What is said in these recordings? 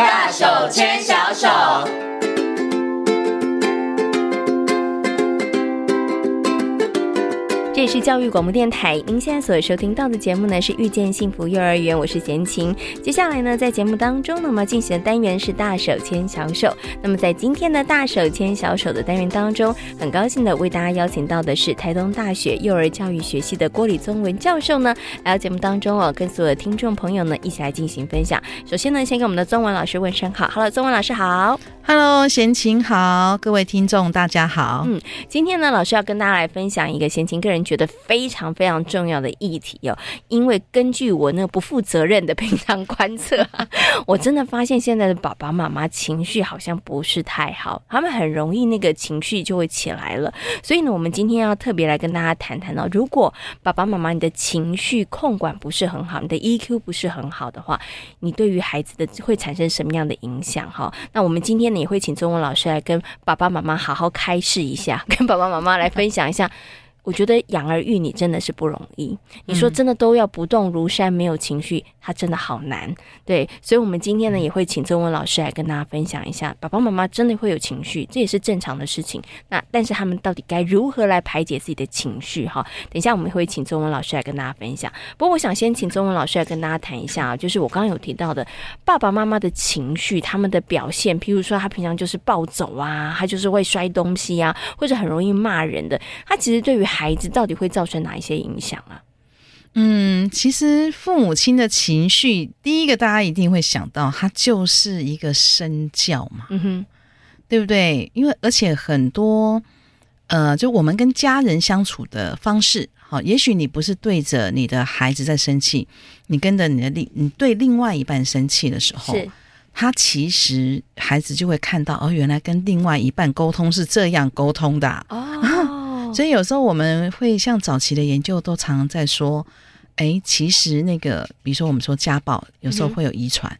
大手牵小手。这里是教育广播电台，您现在所收听到的节目呢是遇见幸福幼儿园，我是贤琴。接下来呢，在节目当中呢，我们进行的单元是大手牵小手。那么在今天的大手牵小手的单元当中，很高兴的为大家邀请到的是台东大学幼儿教育学系的郭李宗文教授呢，来到节目当中哦，跟所有的听众朋友呢一起来进行分享。首先呢，先跟我们的宗文老师问声好，Hello，宗文老师好，Hello，贤琴好，各位听众大家好。嗯，今天呢，老师要跟大家来分享一个贤琴个人觉得非常非常重要的议题哦，因为根据我那个不负责任的平常观测，我真的发现现在的爸爸妈妈情绪好像不是太好，他们很容易那个情绪就会起来了。所以呢，我们今天要特别来跟大家谈谈哦，如果爸爸妈妈你的情绪控管不是很好，你的 EQ 不是很好的话，你对于孩子的会产生什么样的影响哈？那我们今天呢也会请中文老师来跟爸爸妈妈好好开示一下，跟爸爸妈妈来分享一下。我觉得养儿育女真的是不容易。你说真的都要不动如山，没有情绪，他真的好难。对，所以，我们今天呢也会请中文老师来跟大家分享一下，爸爸妈妈真的会有情绪，这也是正常的事情。那但是他们到底该如何来排解自己的情绪？哈，等一下我们会请中文老师来跟大家分享。不过，我想先请中文老师来跟大家谈一下啊，就是我刚刚有提到的爸爸妈妈的情绪，他们的表现，譬如说他平常就是暴走啊，他就是会摔东西啊，或者很容易骂人的，他其实对于孩子到底会造成哪一些影响啊？嗯，其实父母亲的情绪，第一个大家一定会想到，他就是一个身教嘛，嗯哼，对不对？因为而且很多，呃，就我们跟家人相处的方式，好，也许你不是对着你的孩子在生气，你跟着你的另，你对另外一半生气的时候，他其实孩子就会看到，哦，原来跟另外一半沟通是这样沟通的啊。哦 所以有时候我们会像早期的研究都常常在说，哎，其实那个，比如说我们说家暴，有时候会有遗传，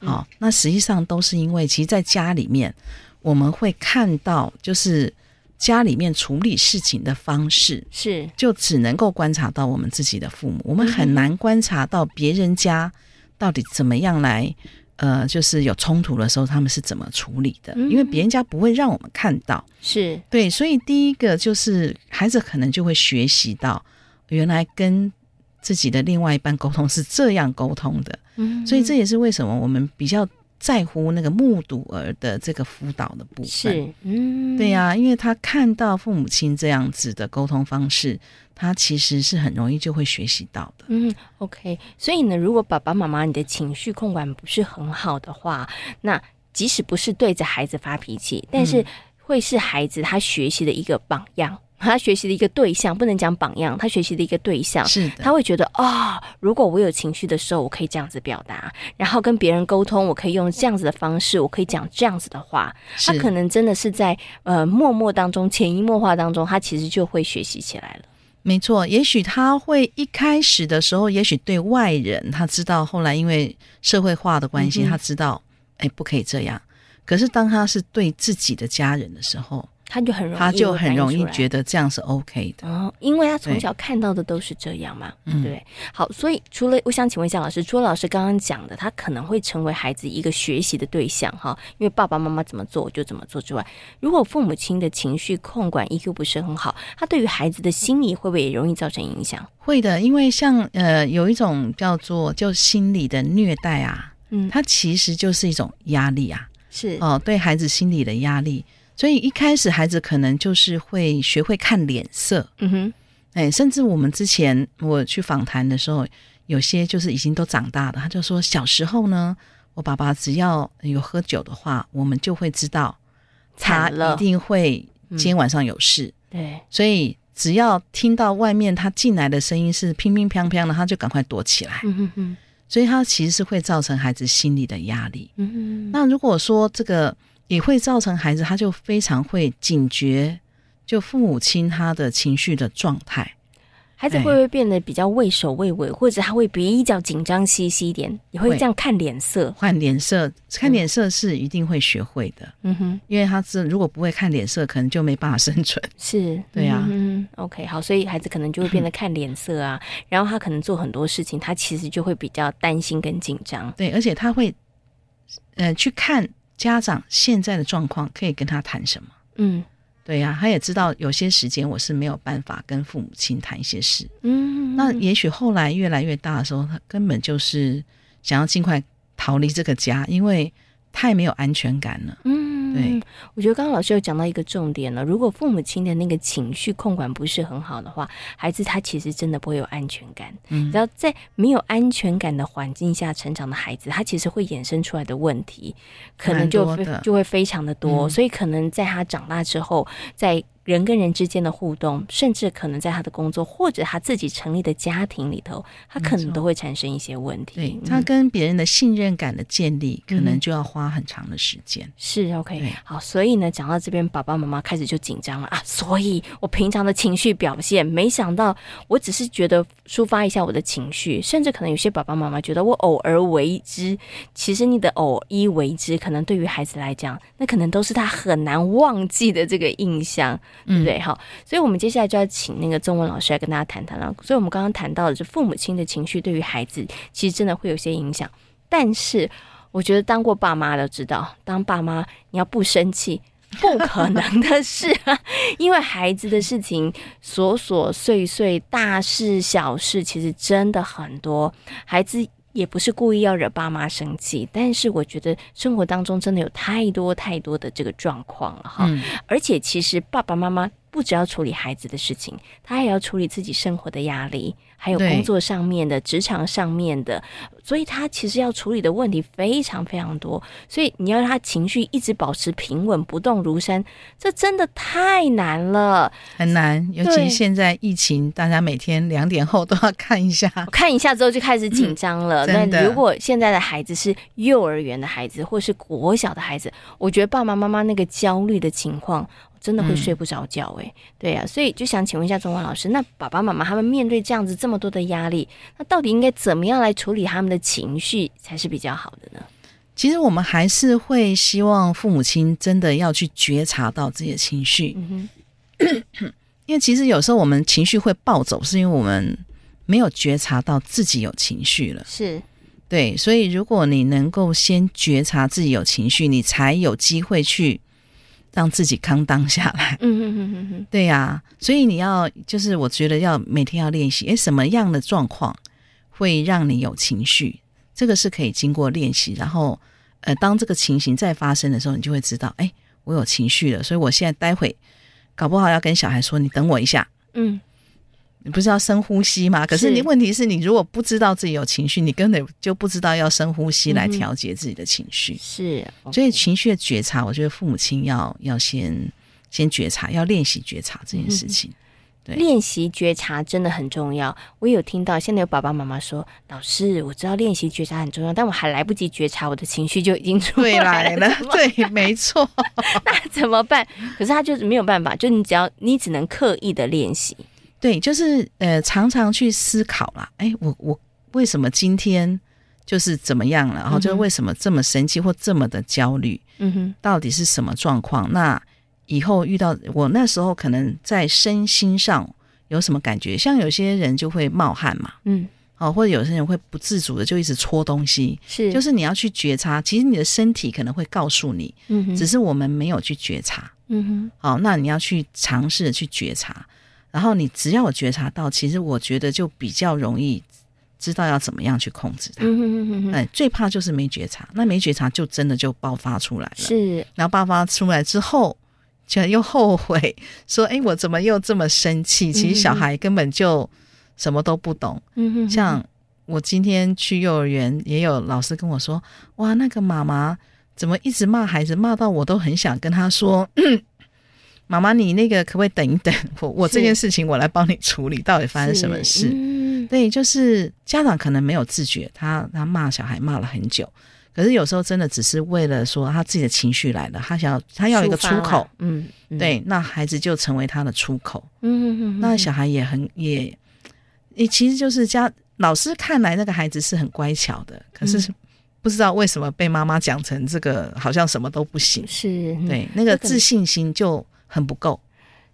好、嗯。哦，那实际上都是因为，其实在家里面，我们会看到，就是家里面处理事情的方式是，就只能够观察到我们自己的父母，我们很难观察到别人家到底怎么样来。呃，就是有冲突的时候，他们是怎么处理的？因为别人家不会让我们看到，是对，所以第一个就是孩子可能就会学习到，原来跟自己的另外一半沟通是这样沟通的。嗯，所以这也是为什么我们比较在乎那个目睹儿的这个辅导的部分。是，嗯，对呀，因为他看到父母亲这样子的沟通方式。他其实是很容易就会学习到的。嗯，OK。所以呢，如果爸爸妈妈你的情绪控管不是很好的话，那即使不是对着孩子发脾气，但是会是孩子他学习的一个榜样，他学习的一个对象，不能讲榜样，他学习的一个对象。是的，他会觉得啊、哦，如果我有情绪的时候，我可以这样子表达，然后跟别人沟通，我可以用这样子的方式，我可以讲这样子的话。他可能真的是在呃默默当中、潜移默化当中，他其实就会学习起来了。没错，也许他会一开始的时候，也许对外人他知道，后来因为社会化的关系，他知道，哎，不可以这样。可是当他是对自己的家人的时候，他就很容易，他就很容易觉得这样是 OK 的，哦，因为他从小看到的都是这样嘛，对，对。好，所以除了我想请问一下老师，除了老师刚刚讲的，他可能会成为孩子一个学习的对象哈，因为爸爸妈妈怎么做我就怎么做之外，如果父母亲的情绪控管 EQ 不是很好，他对于孩子的心理会不会也容易造成影响？会的，因为像呃有一种叫做就心理的虐待啊，嗯，它其实就是一种压力啊，是。哦，对孩子心理的压力。所以一开始孩子可能就是会学会看脸色，嗯哼，哎，甚至我们之前我去访谈的时候，有些就是已经都长大了，他就说小时候呢，我爸爸只要有喝酒的话，我们就会知道他一定会今天晚上有事，嗯、对，所以只要听到外面他进来的声音是乒乒乓乓的，他就赶快躲起来，嗯哼哼，所以他其实是会造成孩子心理的压力，嗯哼，那如果说这个。也会造成孩子，他就非常会警觉，就父母亲他的情绪的状态。孩子会不会变得比较畏首畏尾，或者他会比较紧张兮兮一点？也会这样看脸色，换脸色，看脸色是一定会学会的。嗯哼，因为他是如果不会看脸色，可能就没办法生存。是，对呀、啊。嗯，OK，好，所以孩子可能就会变得 看脸色啊，嗯、然后他可能做很多事情，他其实就会比较担心跟紧张。对，而且他会。呃，去看家长现在的状况，可以跟他谈什么？嗯，对呀、啊，他也知道有些时间我是没有办法跟父母亲谈一些事。嗯，那也许后来越来越大的时候，他根本就是想要尽快逃离这个家，因为太没有安全感了。嗯。对，我觉得刚刚老师有讲到一个重点了。如果父母亲的那个情绪控管不是很好的话，孩子他其实真的不会有安全感。嗯，然后在没有安全感的环境下成长的孩子，他其实会衍生出来的问题，可能就就会非常的多。嗯，所以可能在他长大之后，在人跟人之间的互动，甚至可能在他的工作或者他自己成立的家庭里头，他可能都会产生一些问题。对，他跟别人的信任感的建立，可能就要花很长的时间。是 OK，好，所以呢，讲到这边，爸爸妈妈开始就紧张了啊。所以我平常的情绪表现，没想到我只是觉得抒发一下我的情绪，甚至可能有些爸爸妈妈觉得我偶尔为之。其实你的偶一为之，可能对于孩子来讲，那可能都是他很难忘记的这个印象。嗯，对，好，所以我们接下来就要请那个中文老师来跟大家谈谈了。所以我们刚刚谈到的是父母亲的情绪对于孩子，其实真的会有些影响。但是我觉得当过爸妈的知道，当爸妈你要不生气，不可能的事啊，因为孩子的事情琐琐碎碎、大事小事，其实真的很多，孩子。也不是故意要惹爸妈生气，但是我觉得生活当中真的有太多太多的这个状况了哈，嗯、而且其实爸爸妈妈不只要处理孩子的事情，他也要处理自己生活的压力。还有工作上面的、职场上面的，所以他其实要处理的问题非常非常多。所以你要让他情绪一直保持平稳、不动如山，这真的太难了，很难。尤其现在疫情，大家每天两点后都要看一下，看一下之后就开始紧张了。那、嗯、如果现在的孩子是幼儿园的孩子，或是国小的孩子，我觉得爸爸妈妈那个焦虑的情况。真的会睡不着觉哎，嗯、对呀、啊，所以就想请问一下中文老师，那爸爸妈妈他们面对这样子这么多的压力，那到底应该怎么样来处理他们的情绪才是比较好的呢？其实我们还是会希望父母亲真的要去觉察到自己的情绪，因为其实有时候我们情绪会暴走，是因为我们没有觉察到自己有情绪了，是。对，所以如果你能够先觉察自己有情绪，你才有机会去。让自己康当下来，嗯嗯嗯嗯嗯，对呀、啊，所以你要就是我觉得要每天要练习，诶，什么样的状况会让你有情绪？这个是可以经过练习，然后呃，当这个情形再发生的时候，你就会知道，诶，我有情绪了，所以我现在待会搞不好要跟小孩说，你等我一下，嗯。你不是要深呼吸吗？可是你问题是你如果不知道自己有情绪，你根本就不知道要深呼吸来调节自己的情绪。嗯、是，所以情绪的觉察，我觉得父母亲要要先先觉察，要练习觉察这件事情。对，练习觉察真的很重要。我有听到现在有爸爸妈妈说：“老师，我知道练习觉察很重要，但我还来不及觉察，我的情绪就已经出来了。”对，没错。那怎么办？可是他就是没有办法，就你只要你只能刻意的练习。对，就是呃，常常去思考啦。哎，我我为什么今天就是怎么样了？然后就是为什么这么生气或这么的焦虑？嗯哼，到底是什么状况？那以后遇到我那时候，可能在身心上有什么感觉？像有些人就会冒汗嘛，嗯，哦，或者有些人会不自主的就一直搓东西，是，就是你要去觉察，其实你的身体可能会告诉你，嗯哼，只是我们没有去觉察，嗯哼，好，那你要去尝试的去觉察。然后你只要有觉察到，其实我觉得就比较容易知道要怎么样去控制它。嗯哼哼哼。哎，最怕就是没觉察，那没觉察就真的就爆发出来了。是，然后爆发出来之后，就又后悔，说：“哎，我怎么又这么生气？”其实小孩根本就什么都不懂。嗯哼。像我今天去幼儿园，也有老师跟我说：“哇，那个妈妈怎么一直骂孩子，骂到我都很想跟他说。”妈妈，你那个可不可以等一等？我我这件事情我来帮你处理，到底发生什么事？嗯、对，就是家长可能没有自觉，他他骂小孩骂了很久，可是有时候真的只是为了说他自己的情绪来了，他想要他要一个出口，嗯，嗯。对，那孩子就成为他的出口，嗯嗯嗯，那小孩也很也也其实就是家老师看来那个孩子是很乖巧的，可是不知道为什么被妈妈讲成这个好像什么都不行，是对那个自信心就。很不够，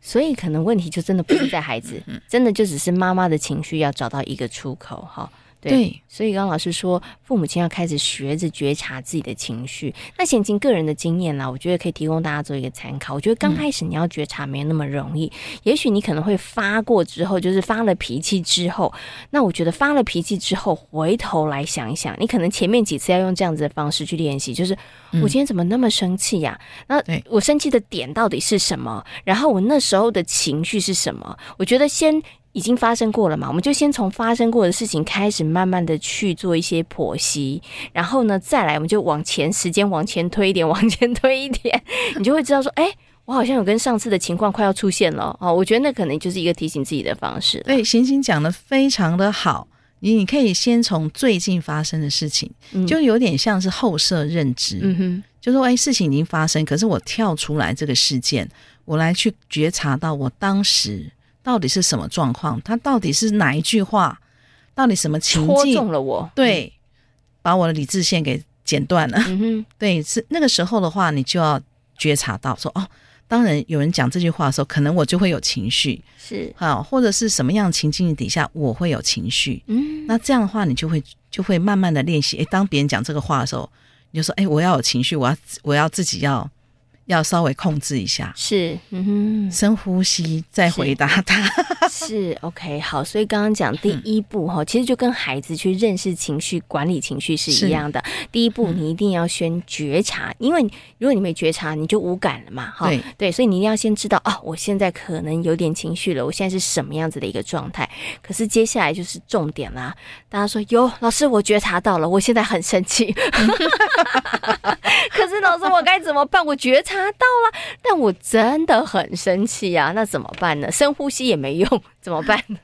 所以可能问题就真的不是在孩子，真的就只是妈妈的情绪要找到一个出口哈。对，所以刚刚老师说，父母亲要开始学着觉察自己的情绪。那贤情个人的经验呢，我觉得可以提供大家做一个参考。我觉得刚开始你要觉察没那么容易，嗯、也许你可能会发过之后，就是发了脾气之后，那我觉得发了脾气之后，回头来想一想，你可能前面几次要用这样子的方式去练习，就是我今天怎么那么生气呀、啊？那我生气的点到底是什么？然后我那时候的情绪是什么？我觉得先。已经发生过了嘛，我们就先从发生过的事情开始，慢慢的去做一些剖析，然后呢，再来我们就往前时间往前推一点，往前推一点，你就会知道说，哎，我好像有跟上次的情况快要出现了哦。我觉得那可能就是一个提醒自己的方式。对，贤情讲的非常的好，你你可以先从最近发生的事情，嗯、就有点像是后设认知，嗯哼，就说哎，事情已经发生，可是我跳出来这个事件，我来去觉察到我当时。到底是什么状况？他到底是哪一句话？到底什么情境？中了我。对，把我的理智线给剪断了。嗯哼，对，是那个时候的话，你就要觉察到说，哦，当然有人讲这句话的时候，可能我就会有情绪。是，好，或者是什么样情境底下我会有情绪？嗯，那这样的话，你就会就会慢慢的练习。诶，当别人讲这个话的时候，你就说，诶，我要有情绪，我要我要自己要。要稍微控制一下，是，嗯哼，深呼吸再回答他，是，是 OK 好。所以刚刚讲第一步哈，嗯、其实就跟孩子去认识情绪、管理情绪是一样的。第一步你一定要先觉察，嗯、因为如果你没觉察，你就无感了嘛，哈。对对，所以你一定要先知道啊，我现在可能有点情绪了，我现在是什么样子的一个状态。可是接下来就是重点啦，大家说哟，老师我觉察到了，我现在很生气。可是老师我该怎么办？我觉察。拿到了，但我真的很生气啊！那怎么办呢？深呼吸也没用，怎么办呢？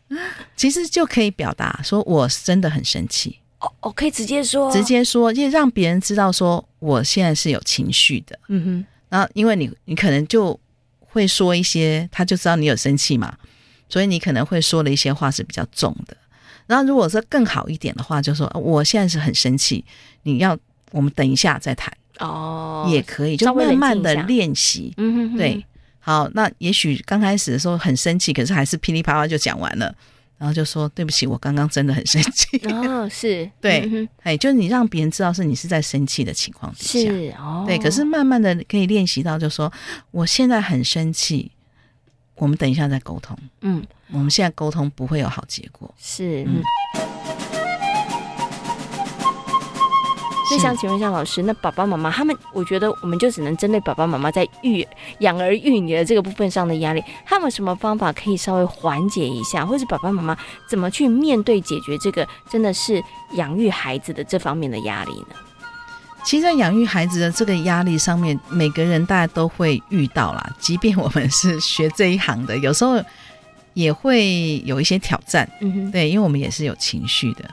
其实就可以表达说，我真的很生气。哦，我可以直接说，直接说，就让别人知道说，我现在是有情绪的。嗯哼。然后，因为你，你可能就会说一些，他就知道你有生气嘛，所以你可能会说的一些话是比较重的。然后，如果说更好一点的话，就说我现在是很生气，你要我们等一下再谈。哦，也可以，就慢慢的练习。嗯哼哼，对，好，那也许刚开始的时候很生气，可是还是噼里啪啦就讲完了，然后就说对不起，我刚刚真的很生气。哦，是 对，哎、嗯，就是你让别人知道是你是在生气的情况底下，是哦，对，可是慢慢的可以练习到，就说我现在很生气，我们等一下再沟通。嗯，我们现在沟通不会有好结果。是。嗯所以想请问一下老师，那爸爸妈妈他们，我觉得我们就只能针对爸爸妈妈在育养儿育女的这个部分上的压力，他们有什么方法可以稍微缓解一下，或是爸爸妈妈怎么去面对解决这个真的是养育孩子的这方面的压力呢？其实，在养育孩子的这个压力上面，每个人大家都会遇到啦。即便我们是学这一行的，有时候也会有一些挑战。嗯哼，对，因为我们也是有情绪的。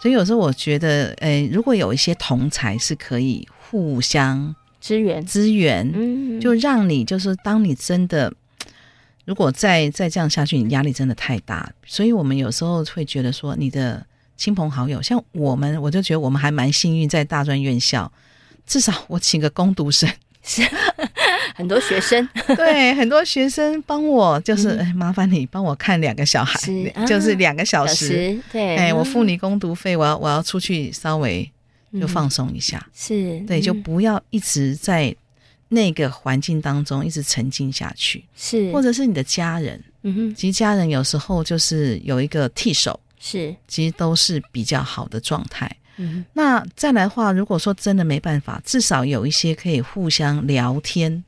所以有时候我觉得，诶，如果有一些同才是可以互相支援、支援，嗯，就让你就是当你真的，如果再再这样下去，你压力真的太大。所以我们有时候会觉得说，你的亲朋好友，像我们，我就觉得我们还蛮幸运，在大专院校，至少我请个工读生。是 很多学生，对很多学生帮我，就是、嗯、麻烦你帮我看两个小孩，是就是两个小时，小时对，哎，我付你工读费，我要我要出去稍微就放松一下，是对，就不要一直在那个环境当中一直沉浸下去，是，或者是你的家人，嗯哼，其实家人有时候就是有一个替手，是，其实都是比较好的状态。嗯，那再来的话，如果说真的没办法，至少有一些可以互相聊天，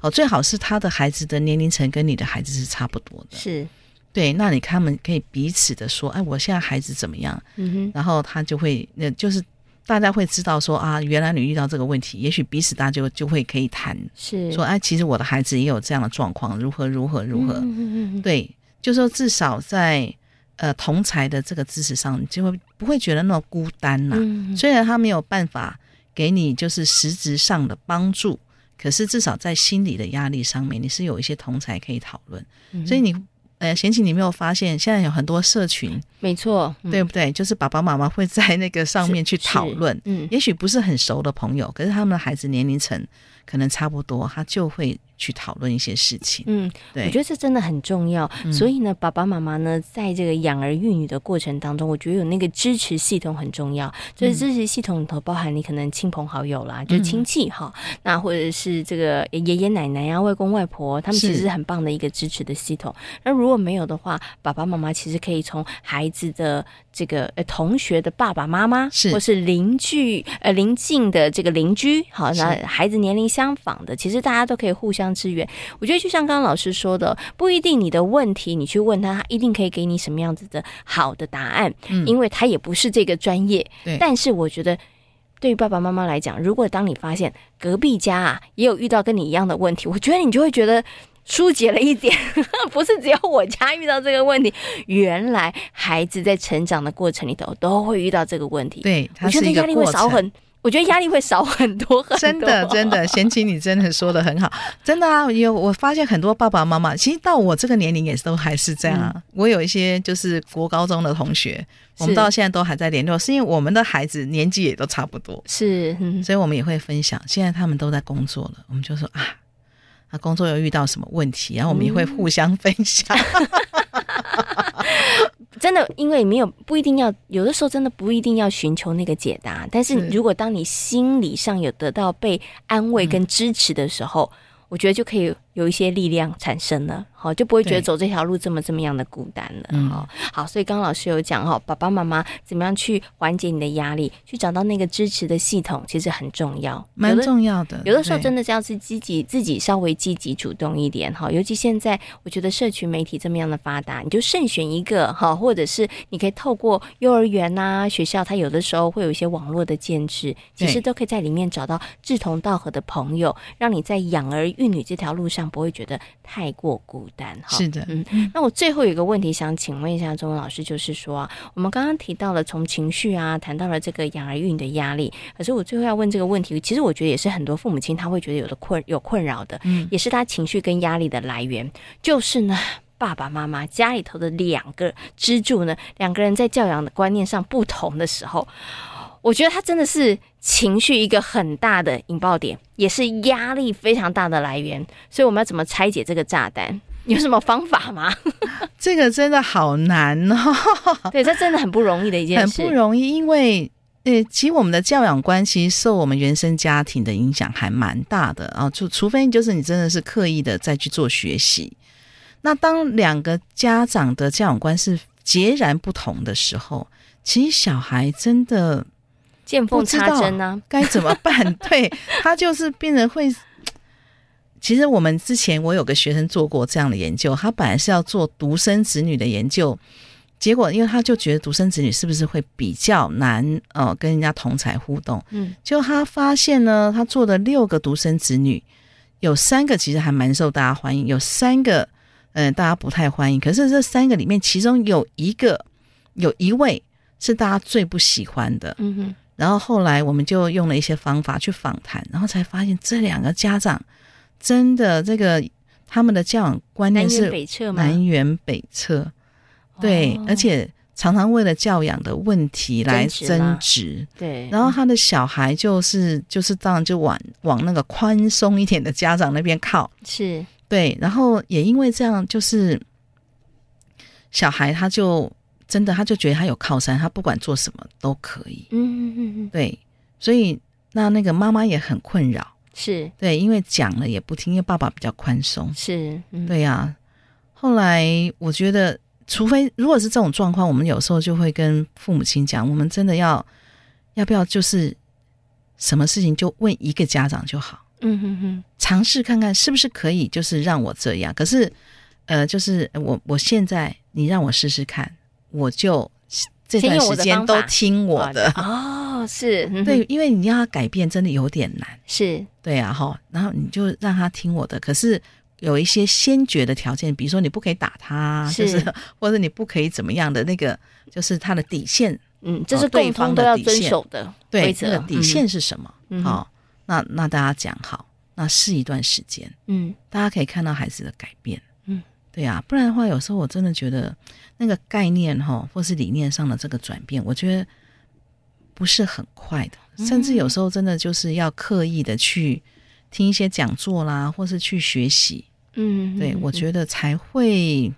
哦，最好是他的孩子的年龄层跟你的孩子是差不多的，是，对，那你他们可以彼此的说，哎，我现在孩子怎么样？嗯哼，然后他就会，那就是大家会知道说啊，原来你遇到这个问题，也许彼此大家就就会可以谈，是，说哎，其实我的孩子也有这样的状况，如何如何如何，嗯嗯嗯，对，就说至少在。呃，同才的这个知识上，你就会不会觉得那么孤单呐、啊？嗯、虽然他没有办法给你就是实质上的帮助，可是至少在心理的压力上面，你是有一些同才可以讨论。嗯、所以你呃，贤情，你没有发现现在有很多社群？没错，嗯、对不对？就是爸爸妈妈会在那个上面去讨论。嗯，也许不是很熟的朋友，可是他们的孩子年龄层可能差不多，他就会去讨论一些事情。嗯，对，我觉得这真的很重要。嗯、所以呢，爸爸妈妈呢，在这个养儿育女的过程当中，我觉得有那个支持系统很重要。就是支持系统里头包含你可能亲朋好友啦，嗯、就是亲戚哈，那或者是这个爷爷奶奶啊、外公外婆，他们其实是很棒的一个支持的系统。那如果没有的话，爸爸妈妈其实可以从孩子的这个呃同学的爸爸妈妈，是或是邻居呃邻近的这个邻居，好，那孩子年龄相仿的，其实大家都可以互相支援。我觉得就像刚刚老师说的，不一定你的问题你去问他，他一定可以给你什么样子的好的答案，嗯，因为他也不是这个专业。对，但是我觉得对于爸爸妈妈来讲，如果当你发现隔壁家啊也有遇到跟你一样的问题，我觉得你就会觉得。疏解了一点，不是只有我家遇到这个问题，原来孩子在成长的过程里头都会遇到这个问题。对，我觉得压力会少很，我觉得压力会少很多很多。真的，真的，贤琴，你真的说的很好，真的啊！有我发现很多爸爸妈妈，其实到我这个年龄也都还是这样。嗯、我有一些就是国高中的同学，我们到现在都还在联络，是因为我们的孩子年纪也都差不多，是，嗯、所以我们也会分享。现在他们都在工作了，我们就说啊。他工作又遇到什么问题，然后我们也会互相分享。嗯、真的，因为没有不一定要，有的时候真的不一定要寻求那个解答。但是如果当你心理上有得到被安慰跟支持的时候，嗯、我觉得就可以有一些力量产生了。好，就不会觉得走这条路这么这么样的孤单了。嗯，好，所以刚刚老师有讲哈，爸爸妈妈怎么样去缓解你的压力，去找到那个支持的系统，其实很重要，蛮重要的。有的时候真的是要是积极，自己稍微积极主动一点哈。尤其现在，我觉得社群媒体这么样的发达，你就慎选一个哈，或者是你可以透过幼儿园呐、学校，它有的时候会有一些网络的建制，其实都可以在里面找到志同道合的朋友，让你在养儿育女这条路上不会觉得太过孤单哈。是的。嗯，那我最后有一个问题想请问一下中文老师，就是说啊，我们刚刚提到了从情绪啊，谈到了这个养儿育女的压力，可是我最后要问这个问题，其实我觉得也是很多父母亲他会觉得有的困有困扰的，嗯，也是他情绪跟压力的来源，就是呢，爸爸妈妈家里头的两个支柱呢，两个人在教养的观念上不同的时候，我觉得他真的是情绪一个很大的引爆点，也是压力非常大的来源，所以我们要怎么拆解这个炸弹？有什么方法吗？这个真的好难哦。对，这真的很不容易的一件事，很不容易。因为，呃，其实我们的教养观其实受我们原生家庭的影响还蛮大的啊。就除非就是你真的是刻意的再去做学习，那当两个家长的教养观是截然不同的时候，其实小孩真的见缝插针呢，该怎么办？对，他就是病人会。其实我们之前我有个学生做过这样的研究，他本来是要做独生子女的研究，结果因为他就觉得独生子女是不是会比较难呃跟人家同才互动，嗯，就他发现呢，他做的六个独生子女，有三个其实还蛮受大家欢迎，有三个嗯、呃、大家不太欢迎，可是这三个里面其中有一个有一位是大家最不喜欢的，嗯哼，然后后来我们就用了一些方法去访谈，然后才发现这两个家长。真的，这个他们的教养观念是南辕北辙，南辕北辙，对，而且常常为了教养的问题来争执，对。然后他的小孩就是就是当然就往往那个宽松一点的家长那边靠，是对。然后也因为这样，就是小孩他就真的他就觉得他有靠山，他不管做什么都可以，嗯嗯嗯嗯，对。所以那那个妈妈也很困扰。是对，因为讲了也不听，因为爸爸比较宽松。是，嗯、对呀、啊。后来我觉得，除非如果是这种状况，我们有时候就会跟父母亲讲，我们真的要要不要就是什么事情就问一个家长就好。嗯哼哼，尝试看看是不是可以，就是让我这样。可是，呃，就是我我现在你让我试试看，我就这段时间都听我的哦。是、嗯、对，因为你要他改变，真的有点难。是对啊，哈，然后你就让他听我的，可是有一些先决的条件，比如说你不可以打他，是就是 或者你不可以怎么样的那个，就是他的底线。嗯，这是对方都要遵守的规则。对，这个底线是什么？好、嗯哦，那那大家讲好，那试一段时间。嗯，大家可以看到孩子的改变。嗯，对啊，不然的话，有时候我真的觉得那个概念哈，或是理念上的这个转变，我觉得。不是很快的，甚至有时候真的就是要刻意的去听一些讲座啦，或是去学习。嗯，对，我觉得才会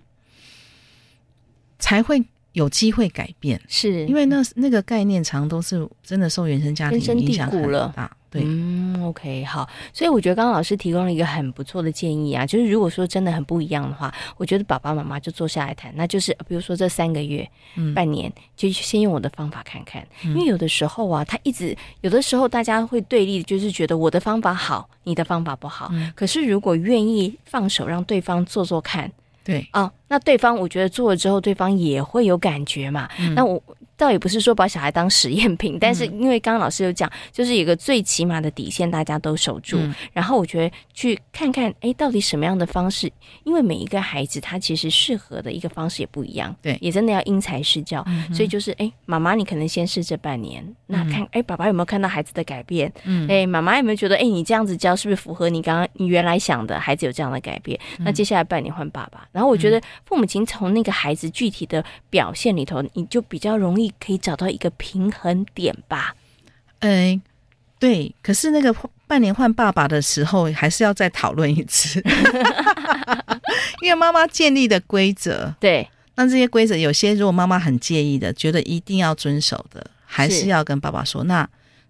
才会有机会改变，是因为那那个概念常都是真的受原生家庭影响很大。对，嗯，OK，好，所以我觉得刚刚老师提供了一个很不错的建议啊，就是如果说真的很不一样的话，我觉得爸爸妈妈就坐下来谈，那就是比如说这三个月、嗯、半年，就先用我的方法看看，因为有的时候啊，他一直有的时候大家会对立，就是觉得我的方法好，你的方法不好。嗯、可是如果愿意放手让对方做做看，对，哦，那对方我觉得做了之后，对方也会有感觉嘛。嗯、那我。倒也不是说把小孩当实验品，但是因为刚刚老师有讲，就是有一个最起码的底线，大家都守住。嗯、然后我觉得去看看，哎，到底什么样的方式？因为每一个孩子他其实适合的一个方式也不一样，对，也真的要因材施教。嗯、所以就是，哎，妈妈你可能先试这半年，那看，哎，爸爸有没有看到孩子的改变？嗯，哎，妈妈有没有觉得，哎，你这样子教是不是符合你刚刚你原来想的？孩子有这样的改变，嗯、那接下来半年换爸爸。然后我觉得父母亲从那个孩子具体的表现里头，你就比较容易可以找到一个。平衡点吧，嗯，对。可是那个半年换爸爸的时候，还是要再讨论一次，因为妈妈建立的规则，对。那这些规则，有些如果妈妈很介意的，觉得一定要遵守的，还是要跟爸爸说。那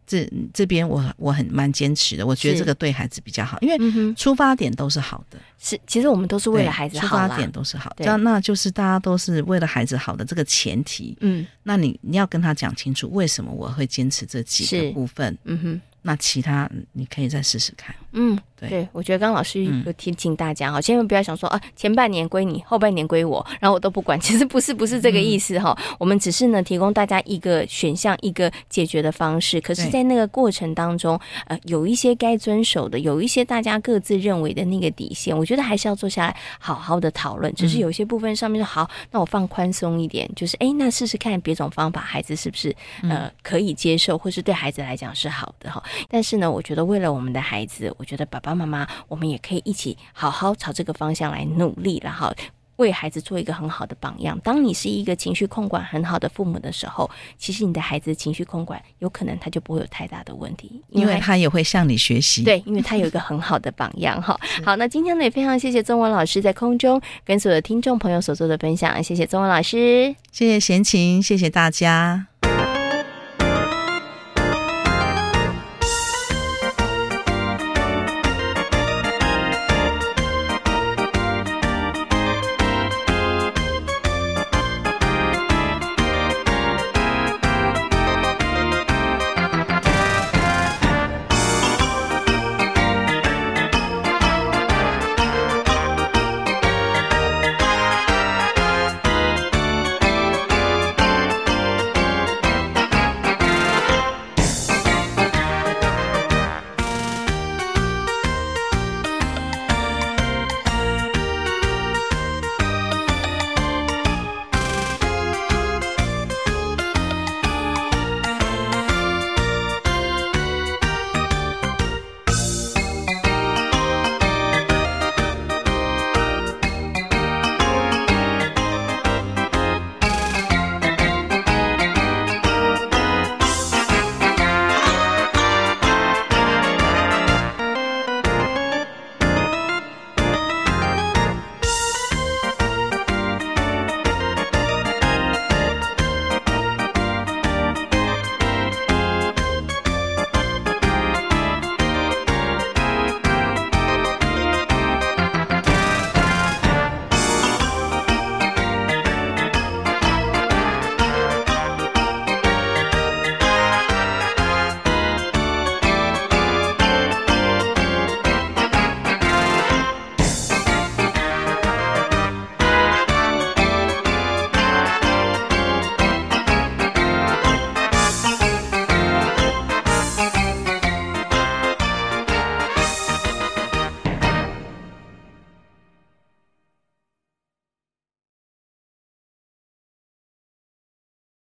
这这边我我很蛮坚持的，我觉得这个对孩子比较好，因为出发点都是好的。是，其实我们都是为了孩子好，出发点都是好的，那那就是大家都是为了孩子好的这个前提。嗯，那你你要跟他讲清楚，为什么我会坚持这几个部分？嗯哼。那其他你可以再试试看。嗯，对，对，我觉得刚刚老师有提醒大家哈，千万不要想说啊，前半年归你，后半年归我，然后我都不管。其实不是，不是这个意思哈。嗯、我们只是呢，提供大家一个选项，一个解决的方式。可是，在那个过程当中，呃，有一些该遵守的，有一些大家各自认为的那个底线，我觉得还是要坐下来好好的讨论。只是有些部分上面说好，那我放宽松一点，就是哎，那试试看别种方法，孩子是不是呃可以接受，或是对孩子来讲是好的哈。但是呢，我觉得为了我们的孩子，我觉得爸爸妈妈，我们也可以一起好好朝这个方向来努力，然后为孩子做一个很好的榜样。当你是一个情绪控管很好的父母的时候，其实你的孩子情绪控管有可能他就不会有太大的问题，因为他也会向你学习。对，因为他有一个很好的榜样哈。好，那今天呢也非常谢谢宗文老师在空中跟所有的听众朋友所做的分享，谢谢宗文老师，谢谢贤琴，谢谢大家。